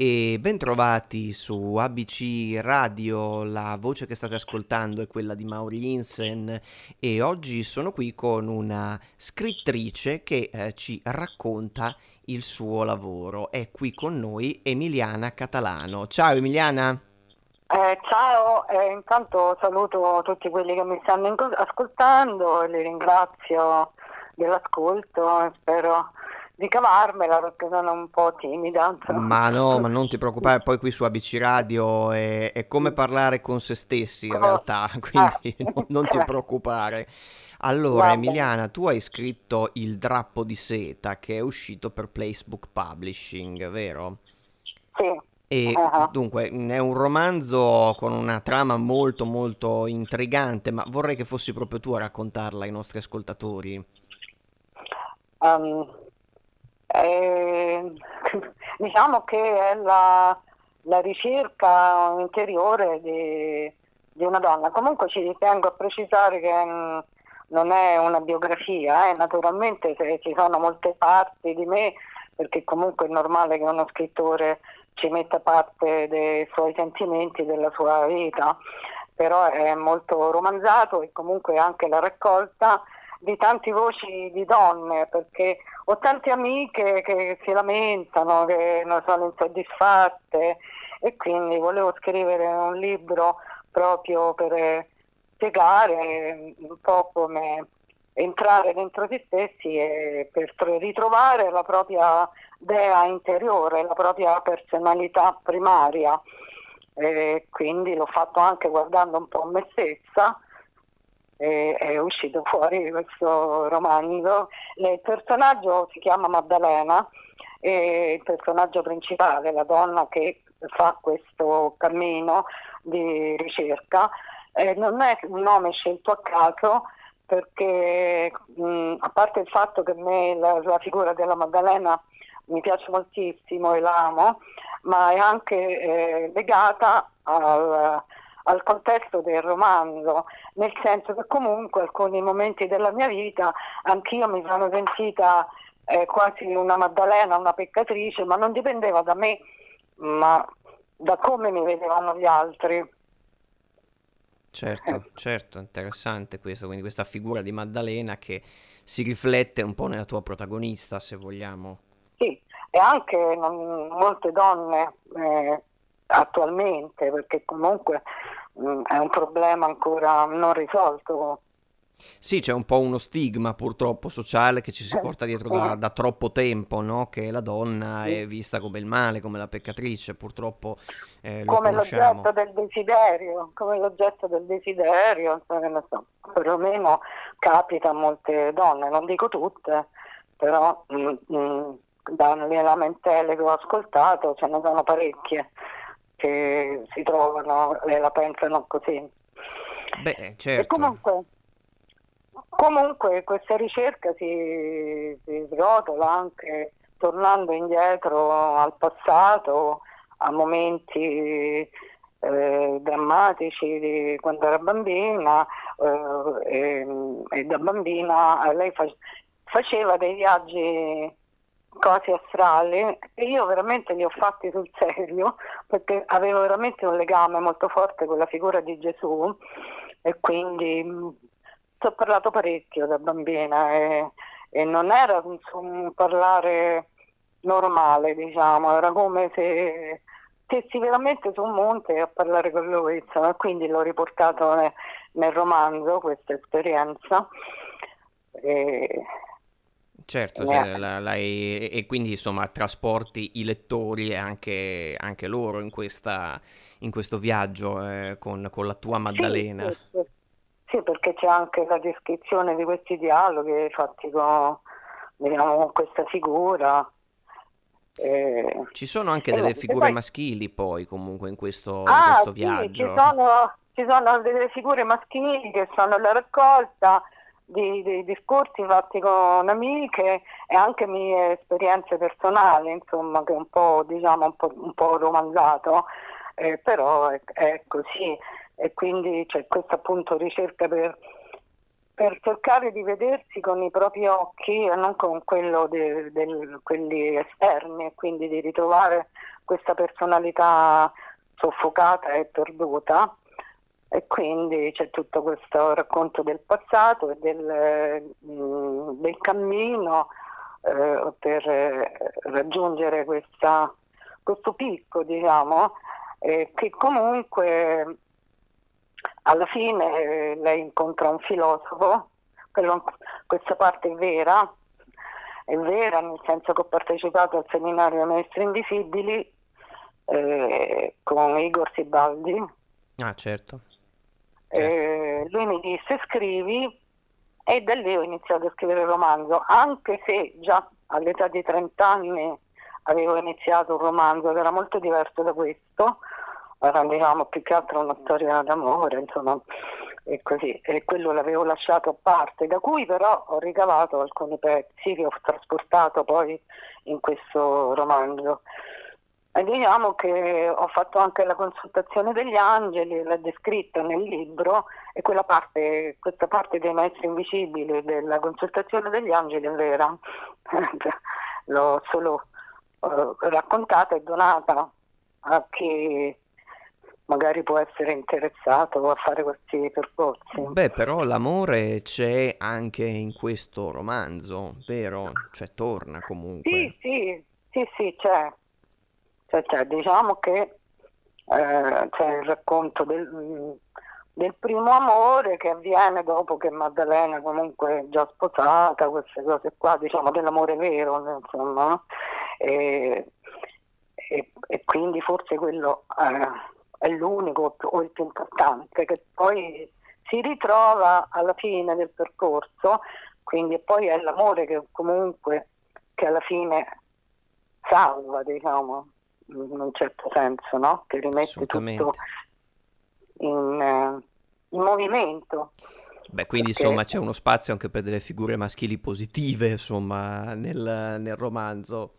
e bentrovati su ABC Radio, la voce che state ascoltando è quella di Mauri Insen e oggi sono qui con una scrittrice che eh, ci racconta il suo lavoro. È qui con noi Emiliana Catalano. Ciao Emiliana! Eh, ciao, eh, intanto saluto tutti quelli che mi stanno ascoltando e li ringrazio dell'ascolto e spero di cavarmela perché sono un po' timida. Ma no, ma non ti preoccupare, poi qui su ABC Radio è, è come parlare con se stessi in realtà, quindi ah. non, non ti preoccupare. Allora, Vabbè. Emiliana, tu hai scritto Il drappo di seta che è uscito per Facebook Publishing, vero? Sì. E uh-huh. dunque è un romanzo con una trama molto molto intrigante, ma vorrei che fossi proprio tu a raccontarla ai nostri ascoltatori. Um, eh, diciamo che è la, la ricerca interiore di, di, una donna. Comunque ci ritengo a precisare che mm, non è una biografia, eh. naturalmente ci sono molte parti di me, perché comunque è normale che uno scrittore ci metta parte dei suoi sentimenti, della sua vita, però è molto romanzato e comunque anche la raccolta di tante voci di donne, perché ho tante amiche che si lamentano, che non sono insoddisfatte e quindi volevo scrivere un libro proprio per spiegare un po' come entrare dentro se stessi e per ritrovare la propria dea interiore, la propria personalità primaria. E quindi l'ho fatto anche guardando un po' me stessa e è uscito fuori questo romanzo. Il personaggio si chiama Maddalena e il personaggio principale, la donna che fa questo cammino di ricerca, eh, non è un nome scelto a caso perché mh, a parte il fatto che a me la, la, figura della Maddalena mi piace moltissimo e l'amo, ma è anche eh, legata al, al contesto del romanzo, nel senso che comunque alcuni momenti della mia vita anch'io mi sono sentita eh, quasi una Maddalena, una peccatrice, ma non dipendeva da me, ma da come mi vedevano gli altri. Certo, eh. certo, interessante questo, quindi questa figura di Maddalena che si riflette un po' nella tua protagonista, se vogliamo. Sì, e anche non, molte donne eh, attualmente, perché comunque è un problema ancora non risolto. Sì, c'è un po' uno stigma purtroppo sociale che ci si porta dietro da, da troppo tempo, no? che la donna è vista come il male, come la peccatrice, purtroppo eh, lo come conosciamo. l'oggetto del desiderio, come l'oggetto del desiderio, so, perlomeno capita a molte donne, non dico tutte, però mh, mm, mh, mm, dalle lamentele che ho ascoltato ce ne sono parecchie che si trovano e la pensano così. Beh, certo. E comunque, comunque questa ricerca si, si srotola anche tornando indietro al passato, a momenti eh, drammatici di quando era bambina eh, e, e, da bambina lei fa, faceva dei viaggi cose astrali e io veramente li ho fatti sul serio perché avevo veramente un legame molto forte con la figura di Gesù e quindi mm, ci ho parlato parecchio da bambina e, e non era un, un, parlare normale diciamo, era come se stessi veramente su un monte a parlare con lui insomma, quindi l'ho riportato nel, nel romanzo questa esperienza. E, Certo, cioè, la, la, e, e, quindi insomma trasporti i lettori e anche, anche loro in, questa, in, questo viaggio eh, con, con, la tua Maddalena. Sì, sì, sì, perché c'è anche la descrizione di questi dialoghi fatti con, diciamo, con questa figura. Eh, ci sono anche delle figure poi... maschili poi comunque in questo, ah, in questo sì, viaggio. Ci sono, ci sono delle figure maschili che sono la raccolta di, di, discorsi fatti con amiche e anche mie esperienze personali, insomma, che è un po', diciamo, un po', un po romanzato, eh, però è, è, così. E quindi c'è questa appunto ricerca per, per cercare di vedersi con i propri occhi e non con quello de, de, quelli esterni e quindi di ritrovare questa personalità soffocata e perduta e quindi c'è tutto questo racconto del passato e del, mm, del cammino eh, per eh, raggiungere questa, questo picco, diciamo, eh, che comunque alla fine eh, lei incontra un filosofo, quello, questa parte è vera, è vera nel senso che ho partecipato al seminario Maestri Invisibili eh, con Igor Sibaldi. Ah, certo. Certo. lui mi disse scrivi e da lì ho iniziato a scrivere il romanzo, anche se già all'età di 30 anni avevo iniziato un romanzo che era molto diverso da questo, era diciamo più che altro una storia d'amore, insomma, e così, e quello l'avevo lasciato a parte, da cui però ho ricavato alcuni pezzi che ho trasportato poi in questo romanzo. E diciamo che ho fatto anche la consultazione degli angeli, l'ho descritta nel libro e parte, questa parte dei maestri invisibili della consultazione degli angeli è vera. L'ho solo uh, raccontata e donata a chi magari può essere interessato a fare questi percorsi. Beh, però l'amore c'è anche in questo romanzo, vero? Cioè torna comunque. Sì, sì, sì, sì, c'è. Cioè, cioè, diciamo che eh, c'è il racconto del, del, primo amore che avviene dopo che Maddalena comunque è già sposata, queste cose qua, diciamo dell'amore vero, insomma, e, e, e quindi forse quello eh, è l'unico o il più importante, che poi si ritrova alla fine del percorso, quindi poi è l'amore che comunque che alla fine salva, diciamo in un certo senso, no? che rimette tutto in, eh, in movimento. Beh, quindi Perché... insomma c'è uno spazio anche per delle figure maschili positive, insomma, nel, nel romanzo.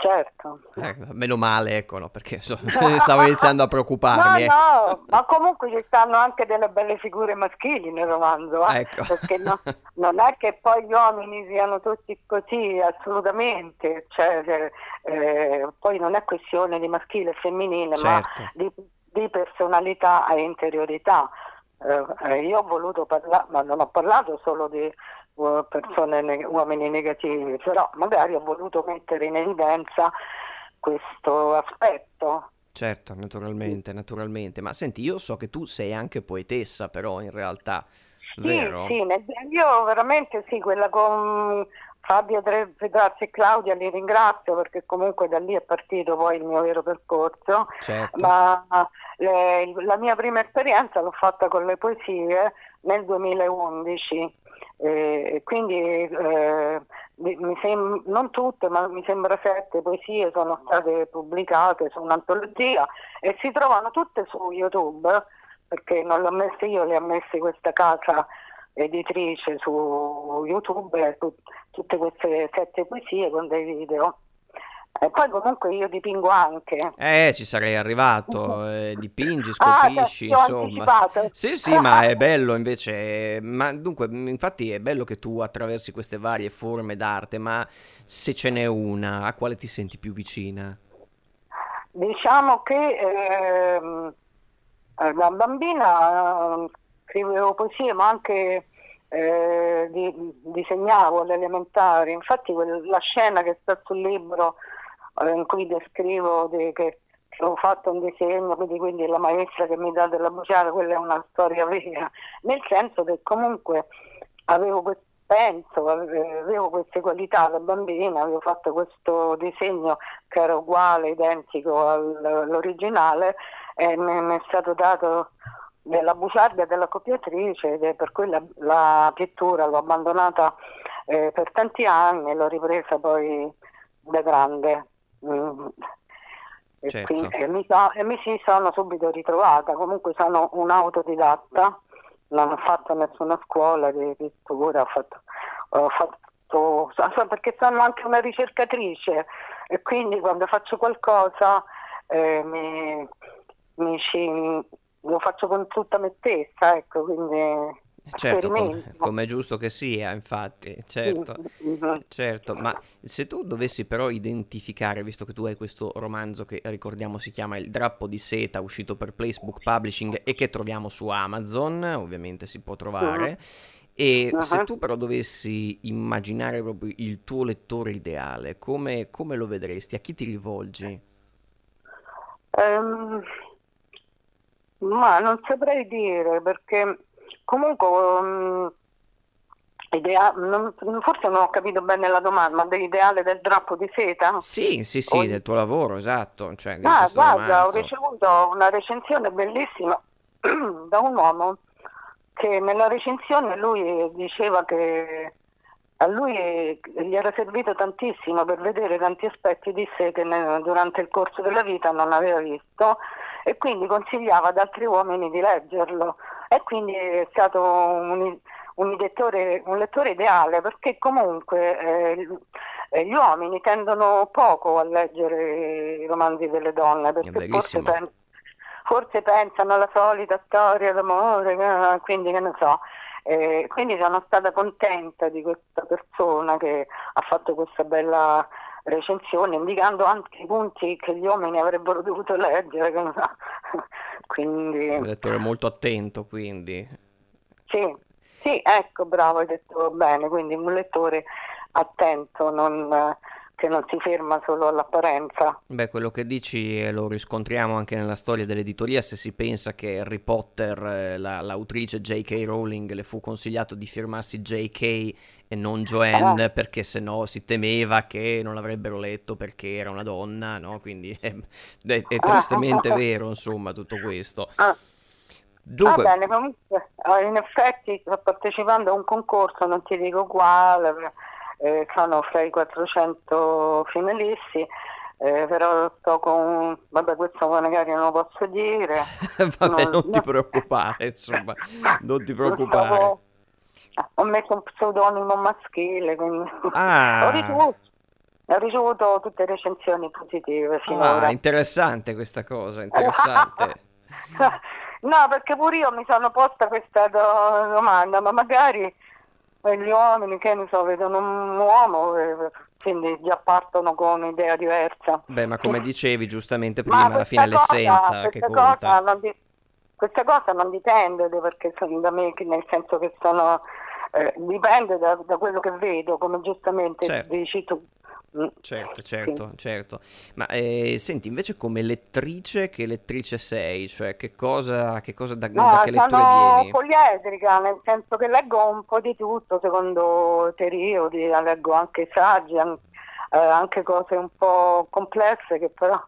Certo. Eh, meno male, ecco, no, perché so, stavo iniziando a preoccuparmi. No, no, ma comunque ci stanno anche delle belle figure maschili nel romanzo, eh? ecco. perché no, non è che poi gli uomini siano tutti così, assolutamente, cioè, cioè eh, poi non è questione di maschile e femminile, certo. ma di, di, personalità e interiorità. Eh, io ho voluto parlare, ma non ho parlato solo di persone, uomini negativi, però magari ho voluto mettere in evidenza questo aspetto. Certo, naturalmente, naturalmente. Ma senti, io so che tu sei anche poetessa, però in realtà, sì, vero? Sì, io veramente sì, quella con Fabio Pedrazzi e Claudia li ringrazio perché comunque da lì è partito poi il mio vero percorso, certo. ma le, la mia prima esperienza l'ho fatta con le poesie nel 2011 eh, quindi eh, sem- non tutte, ma mi sembra sette poesie sono state pubblicate su un'antologia e si trovano tutte su YouTube, perché non le ho messe io, le ha messe questa casa editrice su YouTube, tu- tutte queste sette poesie con dei video. E poi comunque io dipingo anche. Eh, ci sarei arrivato, eh, dipingi, scolpisci, ah, insomma. Sì, sì, ma è bello invece, ma dunque, infatti è bello che tu attraversi queste varie forme d'arte, ma se ce n'è una, a quale ti senti più vicina? Diciamo che ehm, eh, da bambina eh, scrivevo poesie, ma anche eh, di, disegnavo alle elementari, infatti la scena che sta sul libro in cui descrivo di, che, ho fatto un disegno, quindi, quindi la maestra che mi dà della bruciare, quella è una storia vera, nel senso che comunque avevo penso, avevo queste qualità da bambina, avevo fatto questo disegno che era uguale, identico all'originale e mi è stato dato della bugiardia della copiatrice ed è per cui la, la pittura l'ho abbandonata eh, per tanti anni, l'ho ripresa poi da grande. Mm. E, certo. quindi, e, mi, e, mi, si sono subito ritrovata, comunque sono un'autodidatta, non ho fatto nessuna scuola di pittura, ho fatto, ho fatto, perché sono anche una ricercatrice e quindi quando faccio qualcosa eh, mi, mi ci, lo faccio con tutta me stessa, ecco, quindi Certo, come, è giusto che sia, infatti, certo, certo, ma se tu dovessi però identificare, visto che tu hai questo romanzo che ricordiamo si chiama Il drappo di seta, uscito per Placebook Publishing e che troviamo su Amazon, ovviamente si può trovare, uh-huh. e uh-huh. se tu però dovessi immaginare proprio il tuo lettore ideale, come, come lo vedresti? A chi ti rivolgi? Um, ma non saprei dire perché comunque um, idea- non, forse non ho capito bene la domanda, ma dell'ideale del drappo di seta? Sì, sì, sì, o... del tuo lavoro, esatto. Cioè, ah, guarda, romanzo. ho ricevuto una recensione bellissima da un uomo che nella recensione lui diceva che a lui gli era servito tantissimo per vedere tanti aspetti di sé che durante il corso della vita non aveva visto e quindi consigliava ad altri uomini di leggerlo e quindi è stato un, un, lettore, un lettore, ideale perché comunque eh, gli uomini tendono poco a leggere i romanzi delle donne perché forse, pen- forse, pensano alla solita storia d'amore, eh, quindi che ne so. Eh, quindi sono stata contenta di questa persona che ha fatto questa bella recensione, indicando anche i punti che gli uomini avrebbero dovuto leggere. Quindi... Un lettore molto attento, quindi. Sì, sì, ecco, bravo, hai detto bene, quindi un lettore attento, non che non si ferma solo all'apparenza. Beh, quello che dici eh, lo riscontriamo anche nella storia dell'editoria, se si pensa che Harry Potter, eh, la, l'autrice J.K. Rowling, le fu consigliato di firmarsi J.K. e non Joanne, ah. perché se no si temeva che non l'avrebbero letto perché era una donna, no? Quindi è, è, è tristemente ah. vero, insomma, tutto questo. Ah. Dunque... Va bene, comunque, eh, in effetti sto partecipando a un concorso, non ti dico quale, eh, sono fra i 400 finalisti. Eh, però sto con vabbè questo magari non lo posso dire vabbè non, non ti preoccupare insomma non ti preoccupare stavo... ho messo un pseudonimo maschile quindi ah. ho, ricevuto, ho ricevuto tutte recensioni positive finora ah, interessante questa cosa interessante no perché pure io mi sono posta questa domanda ma magari gli uomini che ne so, vedono un uomo e quindi già partono con un'idea diversa. Beh, ma come dicevi giustamente prima, alla fine cosa, l'essenza che conta. Cosa di, questa cosa non dipende perché sono da me, nel senso che sono, eh, dipende da, da, quello che vedo, come giustamente certo. dici tu. Certo, certo, sì. certo. Ma eh, senti, invece come lettrice, che lettrice sei? Cioè, che cosa, che cosa da, no, da che letture vieni? Sono poliedrica, nel senso che leggo un po' di tutto, secondo periodi, leggo anche saggi, eh, anche cose un po' complesse che però,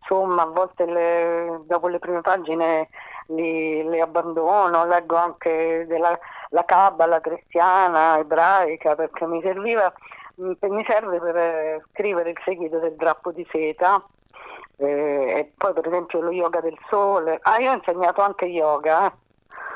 insomma, a volte le, dopo le prime pagine li, le abbandono, leggo anche della la cabala cristiana, ebraica, perché mi serviva mi serve per eh, scrivere il seguito del drappo di seta eh, e poi per esempio lo yoga del sole. Ah, io ho insegnato anche yoga. Eh.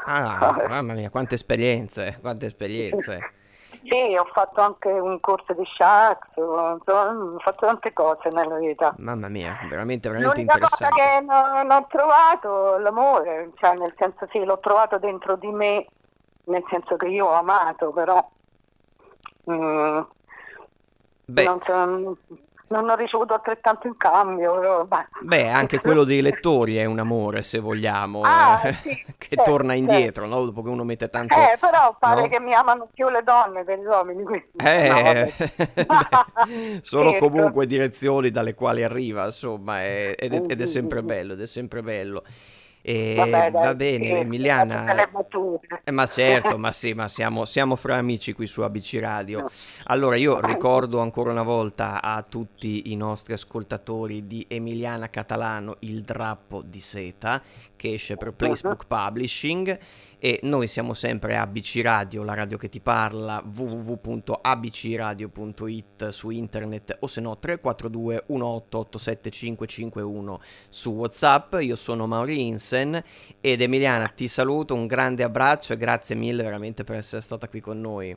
Ah, mamma mia, quante esperienze, quante esperienze. Sì, ho fatto anche un corso di shiatsu, ho fatto tante cose nella vita. Mamma mia, veramente, veramente L'unica interessante. cosa che non ho trovato l'amore, cioè nel senso sì, l'ho trovato dentro di me, nel senso che io ho amato, però mm, Beh. Non, non ho ricevuto altrettanto in cambio. Però, beh. anche quello dei lettori è un amore, se vogliamo, ah, eh, sì, che certo, torna indietro, certo. no? dopo che uno mette tanto... Eh, però pare no? che mi amano più le donne degli uomini. Quindi... Eh, no, sono certo. comunque direzioni dalle quali arriva, insomma, è, ed, ed è sempre bello, ed è sempre bello. E Vabbè, dai, va bene, sì, Emiliana. Eh, ma certo, ma sì, ma siamo, siamo, fra amici qui su ABC Radio. Allora, io ricordo ancora una volta a tutti i nostri ascoltatori di Emiliana Catalano il drappo di seta che esce per Placebook Publishing e noi siamo sempre ABC Radio, la radio che ti parla, www.abcradio.it su internet o se no 342 1887551 su Whatsapp. Io sono Mauri Insen ed Emiliana ti saluto, un grande abbraccio e grazie mille veramente per essere stata qui con noi.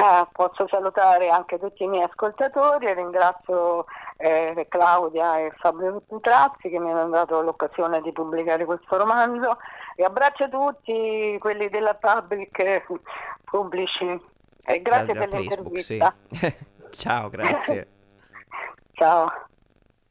Ah, posso salutare anche tutti i miei ascoltatori e ringrazio eh, Claudia e Fabio Putrazzi che mi hanno dato l'occasione di pubblicare questo romanzo E abbraccio tutti quelli della Public Publishing e grazie Da- da per Facebook, sì. l'intervista. Ciao, grazie. Ciao.